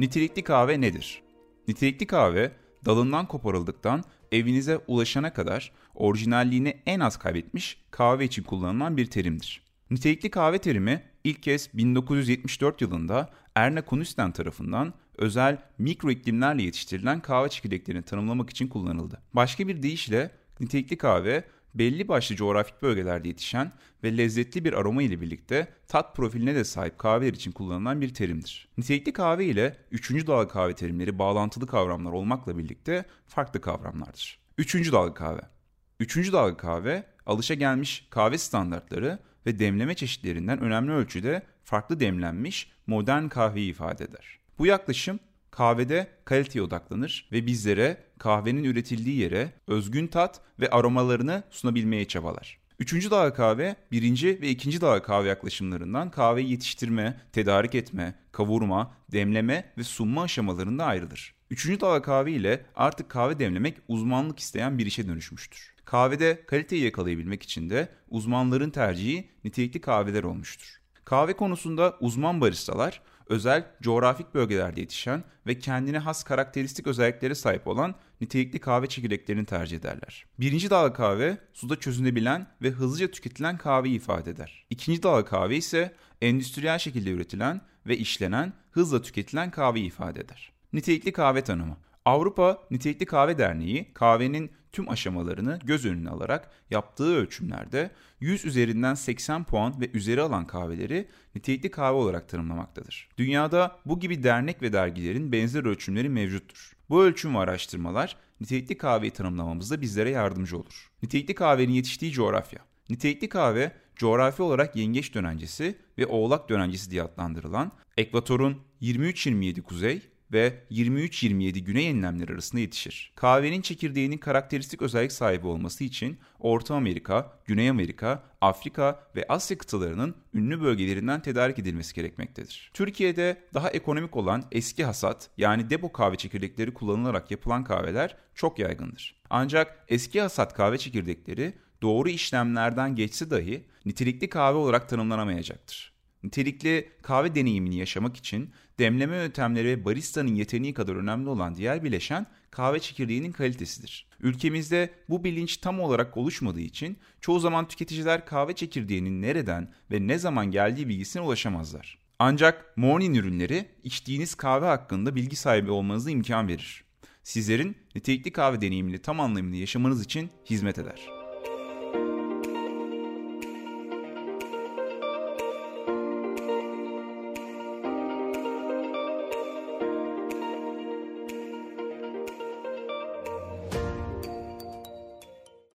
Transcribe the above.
Nitelikli kahve nedir? Nitelikli kahve dalından koparıldıktan evinize ulaşana kadar orijinalliğini en az kaybetmiş kahve için kullanılan bir terimdir. Nitelikli kahve terimi ilk kez 1974 yılında Erna Kunusten tarafından özel mikro iklimlerle yetiştirilen kahve çekirdeklerini tanımlamak için kullanıldı. Başka bir deyişle nitelikli kahve belli başlı coğrafik bölgelerde yetişen ve lezzetli bir aroma ile birlikte tat profiline de sahip kahveler için kullanılan bir terimdir. Nitelikli kahve ile üçüncü dalga kahve terimleri bağlantılı kavramlar olmakla birlikte farklı kavramlardır. Üçüncü dalga kahve. Üçüncü dalga kahve, alışa gelmiş kahve standartları ve demleme çeşitlerinden önemli ölçüde farklı demlenmiş modern kahveyi ifade eder. Bu yaklaşım kahvede kaliteye odaklanır ve bizlere kahvenin üretildiği yere özgün tat ve aromalarını sunabilmeye çabalar. Üçüncü dalga kahve, birinci ve ikinci dalga kahve yaklaşımlarından kahveyi yetiştirme, tedarik etme, kavurma, demleme ve sunma aşamalarında ayrılır. Üçüncü dalga kahve ile artık kahve demlemek uzmanlık isteyen bir işe dönüşmüştür. Kahvede kaliteyi yakalayabilmek için de uzmanların tercihi nitelikli kahveler olmuştur. Kahve konusunda uzman baristalar özel coğrafik bölgelerde yetişen ve kendine has karakteristik özelliklere sahip olan nitelikli kahve çekirdeklerini tercih ederler. Birinci dalga kahve suda çözünebilen ve hızlıca tüketilen kahveyi ifade eder. İkinci dalga kahve ise endüstriyel şekilde üretilen ve işlenen, hızla tüketilen kahveyi ifade eder. Nitelikli kahve tanımı Avrupa Nitelikli Kahve Derneği kahvenin tüm aşamalarını göz önüne alarak yaptığı ölçümlerde 100 üzerinden 80 puan ve üzeri alan kahveleri nitelikli kahve olarak tanımlamaktadır. Dünyada bu gibi dernek ve dergilerin benzer ölçümleri mevcuttur. Bu ölçüm ve araştırmalar nitelikli kahveyi tanımlamamızda bizlere yardımcı olur. Nitelikli kahvenin yetiştiği coğrafya. Nitelikli kahve coğrafi olarak yengeç dönencesi ve oğlak dönencesi diye adlandırılan ekvatorun 23-27 kuzey ve 23-27 güney enlemleri arasında yetişir. Kahvenin çekirdeğinin karakteristik özellik sahibi olması için Orta Amerika, Güney Amerika, Afrika ve Asya kıtalarının ünlü bölgelerinden tedarik edilmesi gerekmektedir. Türkiye'de daha ekonomik olan eski hasat yani depo kahve çekirdekleri kullanılarak yapılan kahveler çok yaygındır. Ancak eski hasat kahve çekirdekleri doğru işlemlerden geçse dahi nitelikli kahve olarak tanımlanamayacaktır. Nitelikli kahve deneyimini yaşamak için demleme yöntemleri ve baristanın yeteneği kadar önemli olan diğer bileşen kahve çekirdeğinin kalitesidir. Ülkemizde bu bilinç tam olarak oluşmadığı için çoğu zaman tüketiciler kahve çekirdeğinin nereden ve ne zaman geldiği bilgisine ulaşamazlar. Ancak morning ürünleri içtiğiniz kahve hakkında bilgi sahibi olmanıza imkan verir. Sizlerin nitelikli kahve deneyimini tam anlamıyla yaşamanız için hizmet eder.